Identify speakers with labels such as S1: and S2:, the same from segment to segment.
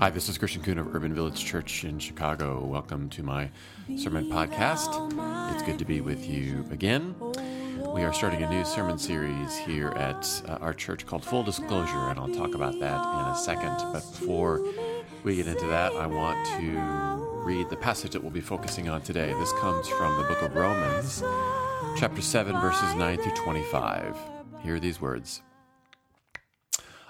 S1: Hi, this is Christian Coon of Urban Village Church in Chicago. Welcome to my sermon podcast. It's good to be with you again. We are starting a new sermon series here at uh, our church called Full Disclosure, and I'll talk about that in a second. But before we get into that, I want to read the passage that we'll be focusing on today. This comes from the book of Romans, chapter 7, verses 9 through 25. Hear these words.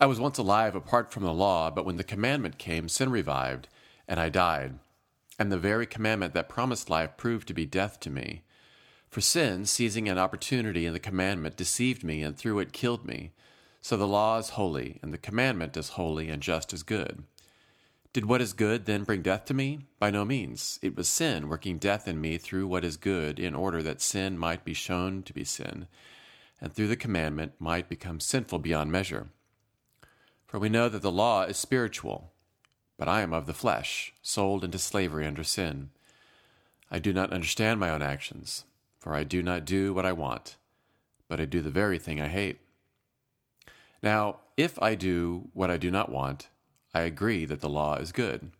S1: I was once alive apart from the law, but when the commandment came, sin revived, and I died. And the very commandment that promised life proved to be death to me. For sin, seizing an opportunity in the commandment, deceived me, and through it killed me. So the law is holy, and the commandment is holy and just as good. Did what is good then bring death to me? By no means. It was sin working death in me through what is good, in order that sin might be shown to be sin, and through the commandment might become sinful beyond measure. For we know that the law is spiritual, but I am of the flesh, sold into slavery under sin. I do not understand my own actions, for I do not do what I want, but I do the very thing I hate. Now, if I do what I do not want, I agree that the law is good.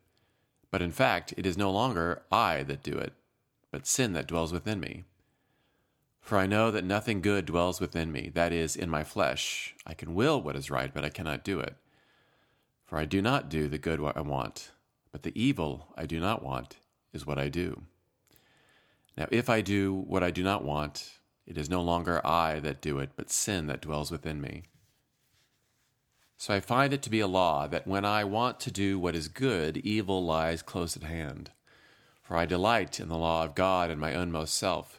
S1: But in fact, it is no longer I that do it, but sin that dwells within me. For I know that nothing good dwells within me, that is, in my flesh. I can will what is right, but I cannot do it. For I do not do the good I want, but the evil I do not want is what I do. Now, if I do what I do not want, it is no longer I that do it, but sin that dwells within me. So I find it to be a law that when I want to do what is good, evil lies close at hand. For I delight in the law of God in my inmost self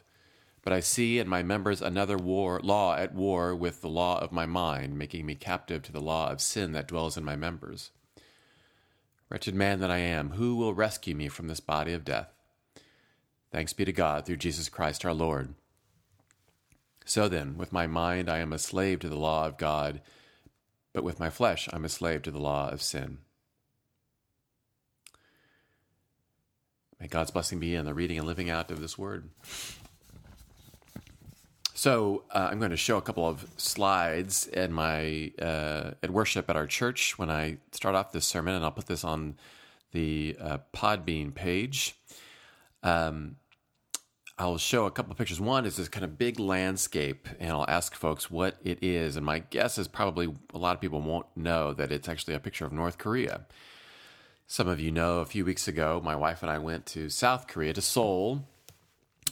S1: but I see in my members another war, law at war with the law of my mind, making me captive to the law of sin that dwells in my members. Wretched man that I am, who will rescue me from this body of death? Thanks be to God through Jesus Christ our Lord. So then, with my mind I am a slave to the law of God, but with my flesh I'm a slave to the law of sin. May God's blessing be in the reading and living out of this word. So uh, I'm going to show a couple of slides at my uh, at worship at our church when I start off this sermon, and I'll put this on the uh, Podbean page. Um, I'll show a couple of pictures. One is this kind of big landscape, and I'll ask folks what it is. And my guess is probably a lot of people won't know that it's actually a picture of North Korea. Some of you know a few weeks ago, my wife and I went to South Korea, to Seoul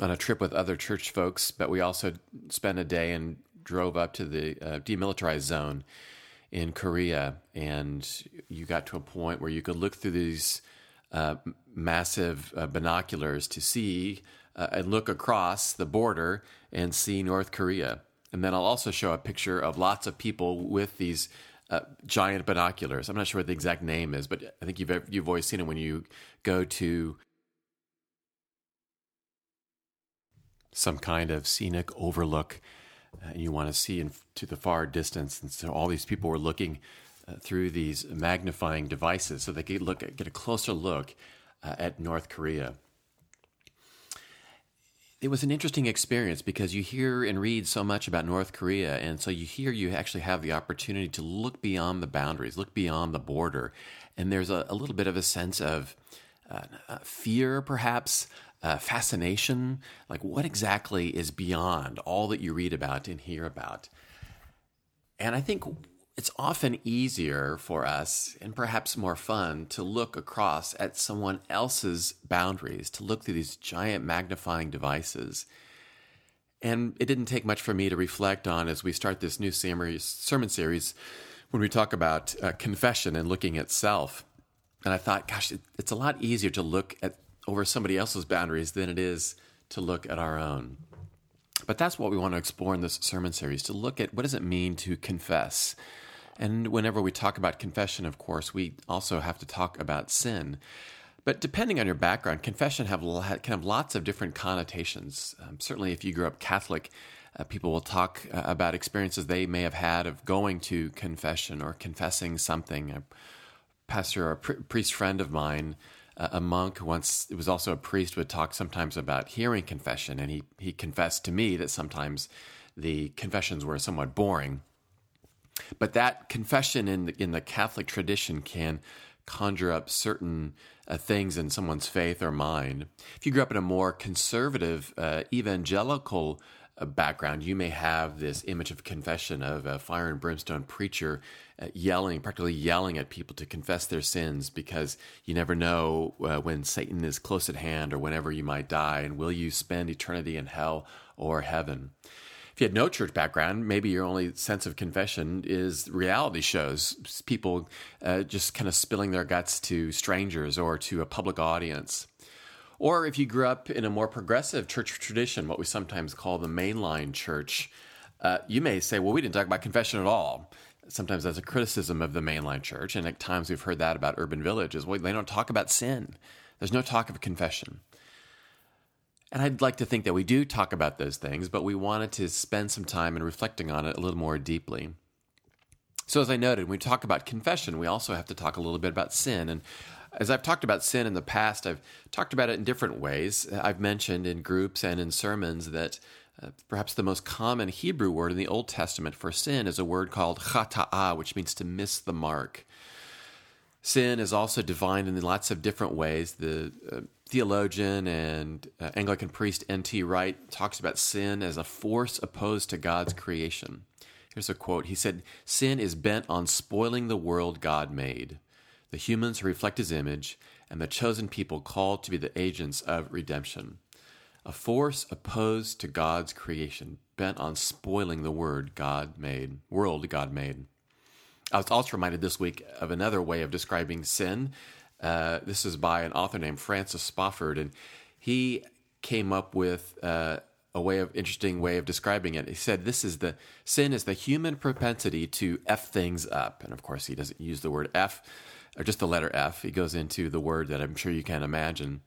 S1: on a trip with other church folks, but we also spent a day and drove up to the uh, demilitarized zone in Korea. And you got to a point where you could look through these uh, massive uh, binoculars to see uh, and look across the border and see North Korea. And then I'll also show a picture of lots of people with these uh, giant binoculars. I'm not sure what the exact name is, but I think you've you've always seen it when you go to some kind of scenic overlook. Uh, you want to see into the far distance, and so all these people were looking uh, through these magnifying devices so they could look get a closer look uh, at North Korea. It was an interesting experience because you hear and read so much about North Korea, and so you hear you actually have the opportunity to look beyond the boundaries, look beyond the border, and there's a, a little bit of a sense of uh, fear, perhaps, uh, fascination? Like, what exactly is beyond all that you read about and hear about? And I think it's often easier for us and perhaps more fun to look across at someone else's boundaries, to look through these giant magnifying devices. And it didn't take much for me to reflect on as we start this new sermon series when we talk about uh, confession and looking at self. And I thought, gosh, it, it's a lot easier to look at over somebody else's boundaries than it is to look at our own. But that's what we want to explore in this sermon series to look at what does it mean to confess. And whenever we talk about confession, of course, we also have to talk about sin. But depending on your background, confession have can have lots of different connotations. Um, certainly, if you grew up Catholic, uh, people will talk uh, about experiences they may have had of going to confession or confessing something. A pastor or a priest friend of mine a monk once it was also a priest would talk sometimes about hearing confession and he he confessed to me that sometimes the confessions were somewhat boring but that confession in the, in the Catholic tradition can conjure up certain uh, things in someone's faith or mind. If you grew up in a more conservative, uh, evangelical background, you may have this image of confession of a fire and brimstone preacher uh, yelling, practically yelling at people to confess their sins because you never know uh, when Satan is close at hand or whenever you might die, and will you spend eternity in hell or heaven? If you had no church background, maybe your only sense of confession is reality shows, people uh, just kind of spilling their guts to strangers or to a public audience. Or if you grew up in a more progressive church tradition, what we sometimes call the mainline church, uh, you may say, well, we didn't talk about confession at all. Sometimes that's a criticism of the mainline church, and at times we've heard that about urban villages. Well, they don't talk about sin. There's no talk of confession. And I'd like to think that we do talk about those things, but we wanted to spend some time in reflecting on it a little more deeply. So, as I noted, when we talk about confession, we also have to talk a little bit about sin. And as I've talked about sin in the past, I've talked about it in different ways. I've mentioned in groups and in sermons that uh, perhaps the most common Hebrew word in the Old Testament for sin is a word called chata'ah, which means to miss the mark. Sin is also defined in lots of different ways. The uh, theologian and uh, Anglican priest N.T. Wright talks about sin as a force opposed to God's creation. Here's a quote He said, Sin is bent on spoiling the world God made, the humans reflect his image, and the chosen people called to be the agents of redemption. A force opposed to God's creation, bent on spoiling the word God made, world God made. I was also reminded this week of another way of describing sin uh, this is by an author named Francis Spufford, and he came up with uh, a way of interesting way of describing it. He said this is the sin is the human propensity to f things up, and of course he doesn't use the word f or just the letter f. He goes into the word that I'm sure you can imagine.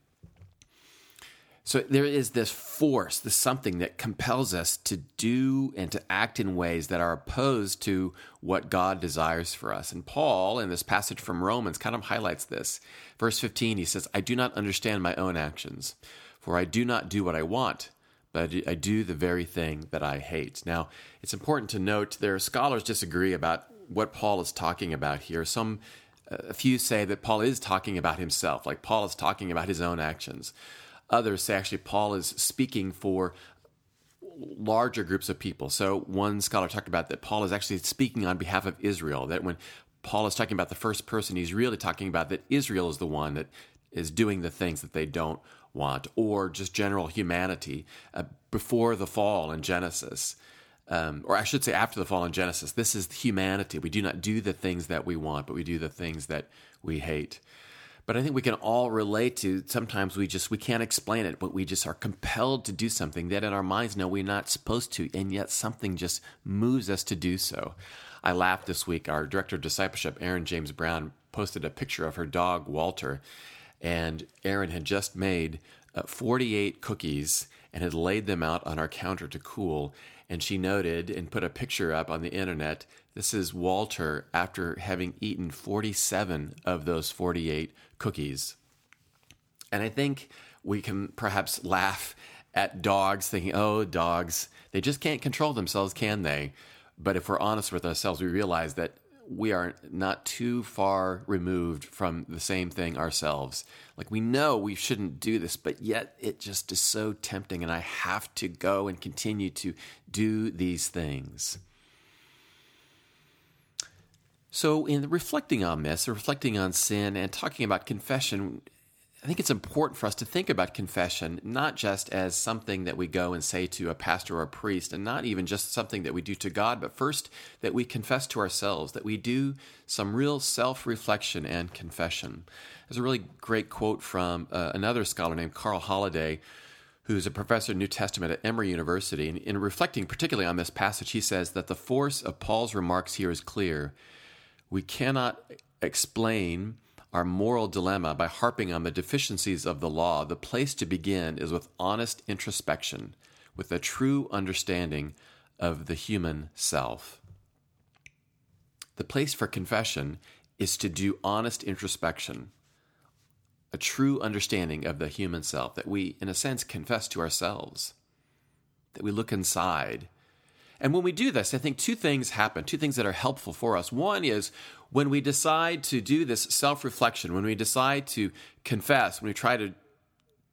S1: So there is this force, this something that compels us to do and to act in ways that are opposed to what God desires for us. And Paul, in this passage from Romans, kind of highlights this. Verse 15, he says, I do not understand my own actions, for I do not do what I want, but I do the very thing that I hate. Now, it's important to note there are scholars disagree about what Paul is talking about here. Some a few say that Paul is talking about himself, like Paul is talking about his own actions. Others say actually Paul is speaking for larger groups of people. So one scholar talked about that Paul is actually speaking on behalf of Israel, that when Paul is talking about the first person, he's really talking about that Israel is the one that is doing the things that they don't want, or just general humanity uh, before the fall in Genesis. Um, or I should say, after the fall in Genesis, this is humanity. We do not do the things that we want, but we do the things that we hate but I think we can all relate to sometimes we just we can't explain it, but we just are compelled to do something that in our minds know we're not supposed to, and yet something just moves us to do so. I laughed this week. Our director of discipleship, Aaron James Brown, posted a picture of her dog Walter, and Aaron had just made uh, 48 cookies and had laid them out on our counter to cool. And she noted and put a picture up on the internet. This is Walter after having eaten 47 of those 48 cookies. And I think we can perhaps laugh at dogs thinking, oh, dogs, they just can't control themselves, can they? But if we're honest with ourselves, we realize that we are not too far removed from the same thing ourselves. Like we know we shouldn't do this, but yet it just is so tempting, and I have to go and continue to do these things. So, in reflecting on this, reflecting on sin, and talking about confession, I think it's important for us to think about confession not just as something that we go and say to a pastor or a priest, and not even just something that we do to God, but first that we confess to ourselves, that we do some real self reflection and confession. There's a really great quote from uh, another scholar named Carl Holladay, who's a professor of New Testament at Emory University. And in reflecting particularly on this passage, he says that the force of Paul's remarks here is clear we cannot explain our moral dilemma by harping on the deficiencies of the law. The place to begin is with honest introspection, with a true understanding of the human self. The place for confession is to do honest introspection, a true understanding of the human self, that we, in a sense, confess to ourselves, that we look inside And when we do this, I think two things happen, two things that are helpful for us. One is when we decide to do this self reflection, when we decide to confess, when we try to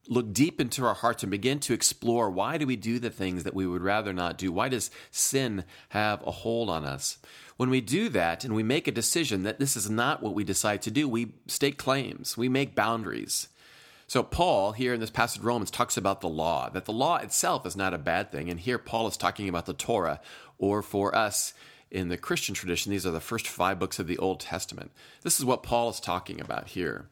S1: look deep into our hearts and begin to explore why do we do the things that we would rather not do? Why does sin have a hold on us? When we do that and we make a decision that this is not what we decide to do, we stake claims, we make boundaries. So, Paul, here in this passage of Romans, talks about the law, that the law itself is not a bad thing. And here Paul is talking about the Torah, or for us in the Christian tradition, these are the first five books of the Old Testament. This is what Paul is talking about here.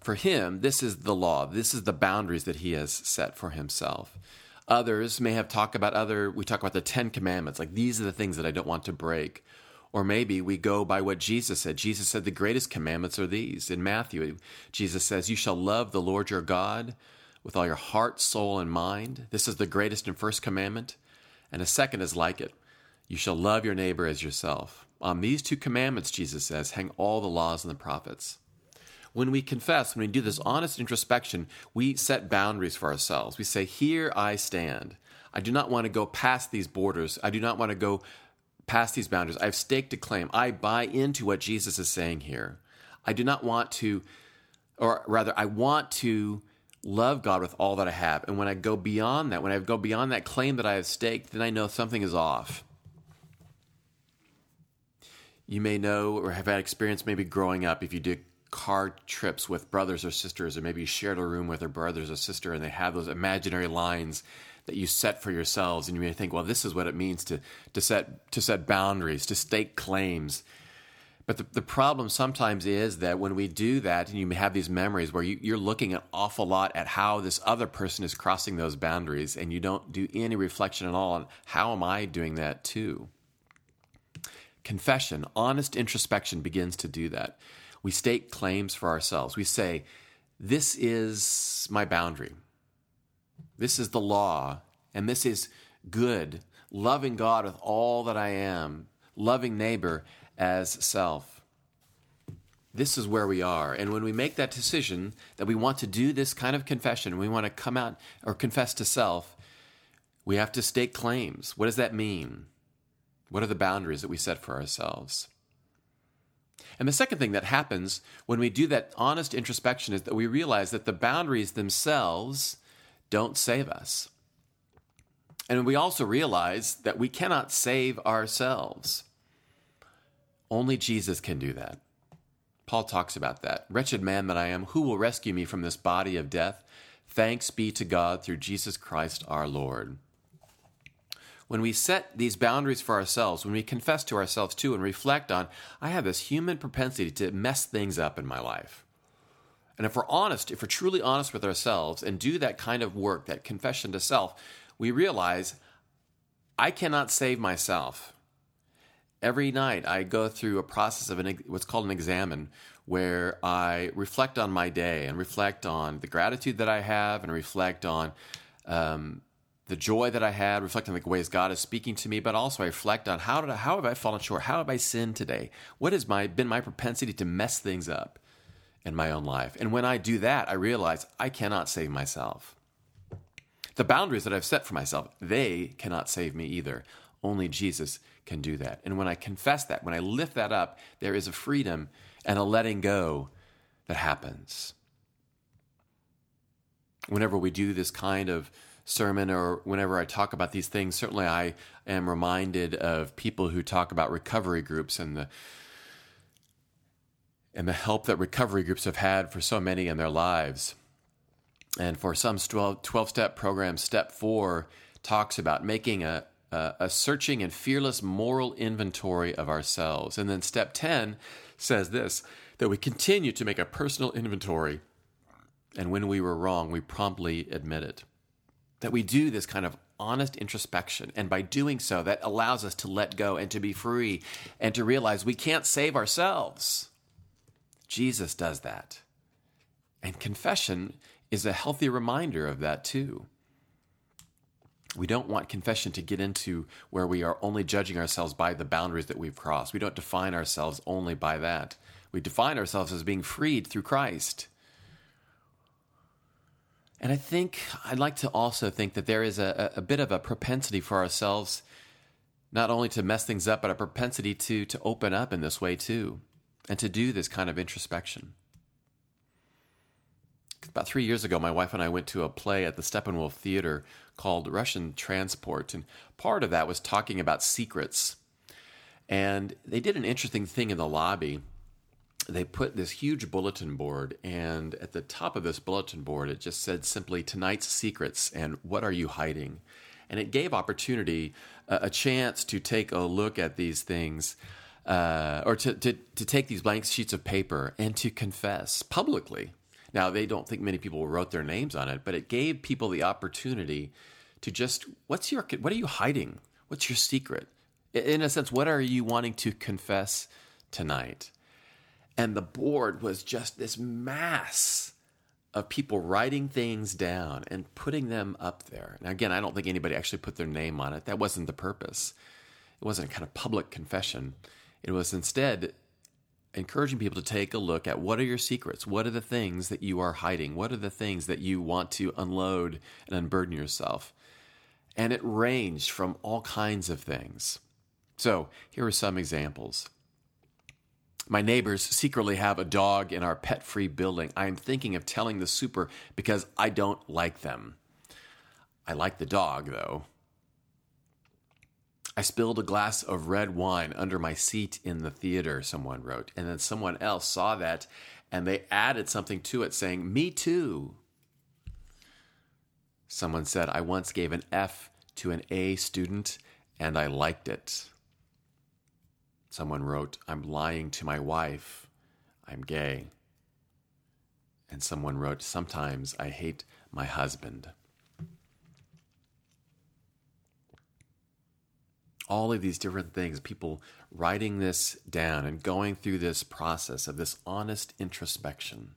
S1: For him, this is the law, this is the boundaries that he has set for himself. Others may have talked about other, we talk about the Ten Commandments, like these are the things that I don't want to break. Or maybe we go by what Jesus said. Jesus said the greatest commandments are these. In Matthew, Jesus says, You shall love the Lord your God with all your heart, soul, and mind. This is the greatest and first commandment. And a second is like it You shall love your neighbor as yourself. On these two commandments, Jesus says, hang all the laws and the prophets. When we confess, when we do this honest introspection, we set boundaries for ourselves. We say, Here I stand. I do not want to go past these borders. I do not want to go past these boundaries. I've staked a claim. I buy into what Jesus is saying here. I do not want to, or rather, I want to love God with all that I have. And when I go beyond that, when I go beyond that claim that I have staked, then I know something is off. You may know or have had experience maybe growing up if you did car trips with brothers or sisters, or maybe you shared a room with a brothers or sister, and they have those imaginary lines that you set for yourselves, and you may think, well, this is what it means to to set to set boundaries, to stake claims. But the, the problem sometimes is that when we do that, and you have these memories where you, you're looking an awful lot at how this other person is crossing those boundaries, and you don't do any reflection at all on how am I doing that too. Confession, honest introspection begins to do that. We state claims for ourselves. We say, This is my boundary. This is the law, and this is good, loving God with all that I am, loving neighbor as self. This is where we are. And when we make that decision that we want to do this kind of confession, we want to come out or confess to self, we have to state claims. What does that mean? What are the boundaries that we set for ourselves? And the second thing that happens when we do that honest introspection is that we realize that the boundaries themselves don't save us. And we also realize that we cannot save ourselves. Only Jesus can do that. Paul talks about that. Wretched man that I am, who will rescue me from this body of death? Thanks be to God through Jesus Christ our Lord. When we set these boundaries for ourselves, when we confess to ourselves too and reflect on, I have this human propensity to mess things up in my life. And if we're honest, if we're truly honest with ourselves and do that kind of work, that confession to self, we realize I cannot save myself. Every night I go through a process of an, what's called an examen where I reflect on my day and reflect on the gratitude that I have and reflect on um, the joy that I had, reflect on the ways God is speaking to me, but also I reflect on how did I, how have I fallen short? How have I sinned today? What has my been my propensity to mess things up? in my own life. And when I do that, I realize I cannot save myself. The boundaries that I've set for myself, they cannot save me either. Only Jesus can do that. And when I confess that, when I lift that up, there is a freedom and a letting go that happens. Whenever we do this kind of sermon or whenever I talk about these things, certainly I am reminded of people who talk about recovery groups and the and the help that recovery groups have had for so many in their lives. And for some 12 step programs, step four talks about making a, a, a, searching and fearless moral inventory of ourselves. And then step 10 says this that we continue to make a personal inventory. And when we were wrong, we promptly admit it. That we do this kind of honest introspection. And by doing so, that allows us to let go and to be free and to realize we can't save ourselves Jesus does that. And confession is a healthy reminder of that too. We don't want confession to get into where we are only judging ourselves by the boundaries that we've crossed. We don't define ourselves only by that. We define ourselves as being freed through Christ. And I think I'd like to also think that there is a, a bit of a propensity for ourselves not only to mess things up, but a propensity to, to open up in this way too, and to do this kind of introspection. About three years ago, my wife and I went to a play at the Steppenwolf Theater called Russian Transport, and part of that was talking about secrets. And they did an interesting thing in the lobby. They put this huge bulletin board, and at the top of this bulletin board, it just said simply, Tonight's Secrets and What Are You Hiding? And it gave opportunity, uh, a chance to take a look at these things. Uh, or to, to, to take these blank sheets of paper and to confess publicly now, they don't think many people wrote their names on it, but it gave people the opportunity to just, what's your, what are you hiding? What's your secret? In a sense, what are you wanting to confess tonight? And the board was just this mass of people writing things down and putting them up there. Now, again, I don't think anybody actually put their name on it. That wasn't the purpose. It wasn't a kind of public confession. It was instead encouraging people to take a look at what are your secrets? What are the things that you are hiding? What are the things that you want to unload and unburden yourself? And it ranged from all kinds of things. So here are some examples. My neighbors secretly have a dog in our pet free building. I am thinking of telling the super because I don't like them. I like the dog, though. I spilled a glass of red wine under my seat in the theater, someone wrote. And then someone else saw that and they added something to it saying, Me too. Someone said, I once gave an F to an A student and I liked it. Someone wrote, I'm lying to my wife. I'm gay. And someone wrote, Sometimes I hate my husband. all of these different things, people writing this down and going through this process of this honest introspection.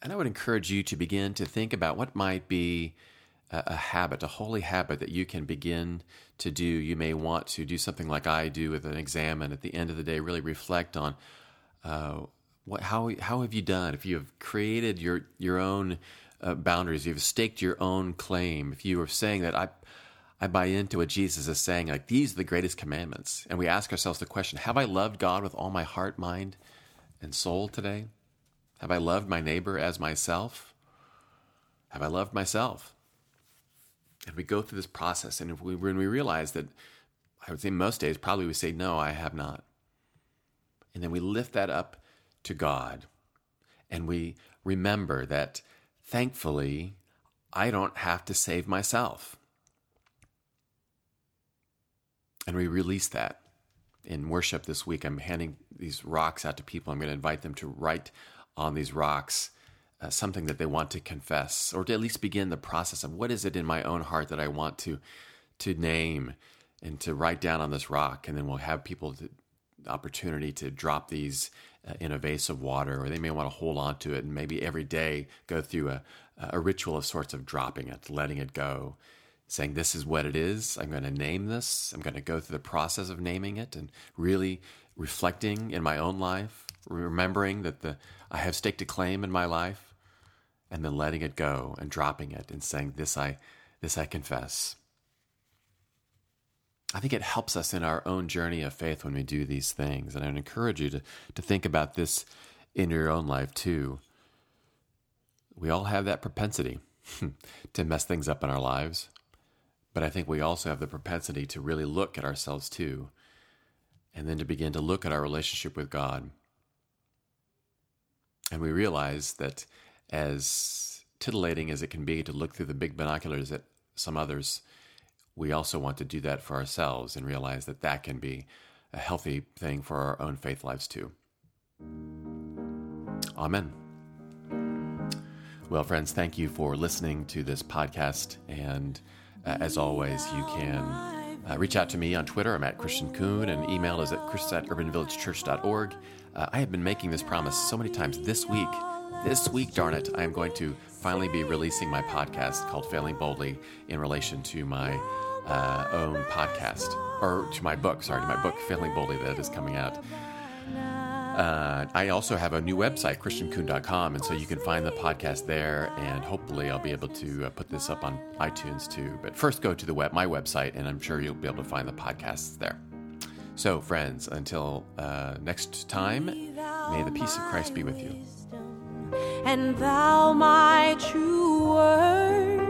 S1: And I would encourage you to begin to think about what might be a, habit, a holy habit that you can begin to do. You may want to do something like I do with an exam, and at the end of the day, really reflect on uh, what, how, how have you done? If you have created your, your own uh, boundaries, you've staked your own claim, if you are saying that I, I buy into what Jesus is saying, like these are the greatest commandments. And we ask ourselves the question Have I loved God with all my heart, mind, and soul today? Have I loved my neighbor as myself? Have I loved myself? And we go through this process, and we, when we realize that, I would say most days, probably we say, No, I have not. And then we lift that up to God, and we remember that thankfully, I don't have to save myself. and we release that in worship this week. I'm handing these rocks out to people. I'm going to invite them to write on these rocks uh, something that they want to confess, or to at least begin the process of what is it in my own heart that I want to to name and to write down on this rock, and then we'll have people the opportunity to drop these uh, in a vase of water, or they may want to hold on to it and maybe every day go through a, a ritual of sorts of dropping it, letting it go, saying, This is what it is. I'm going to name this. I'm going to go through the process of naming it and really reflecting in my own life, remembering that the, I have staked a claim in my life, and then letting it go and dropping it and saying, This I, this I confess. I think it helps us in our own journey of faith when we do these things. And I'd encourage you to, to think about this in your own life too. We all have that propensity to mess things up in our lives. But I think we also have the propensity to really look at ourselves too, and then to begin to look at our relationship with God. And we realize that as titillating as it can be to look through the big binoculars at some others, we also want to do that for ourselves and realize that that can be a healthy thing for our own faith lives too. Amen. Well, friends, thank you for listening to this podcast and uh, as always, you can uh, reach out to me on Twitter. I'm at Christian Coon, and email is at chris at urbanvillagechurch.org. Uh, I have been making this promise so many times this week. This week, darn it, I am going to finally be releasing my podcast called Failing Boldly in relation to my uh, own podcast, or to my book, sorry, to my book, Failing Boldly, that is coming out. Uh, I also have a new website, christiancoon.com, and so you can find the podcast there. And hopefully, I'll be able to uh, put this up on iTunes too. But first, go to the web, my website, and I'm sure you'll be able to find the podcasts there. So, friends, until uh, next time, may the peace of Christ be with you.
S2: And thou, my true word.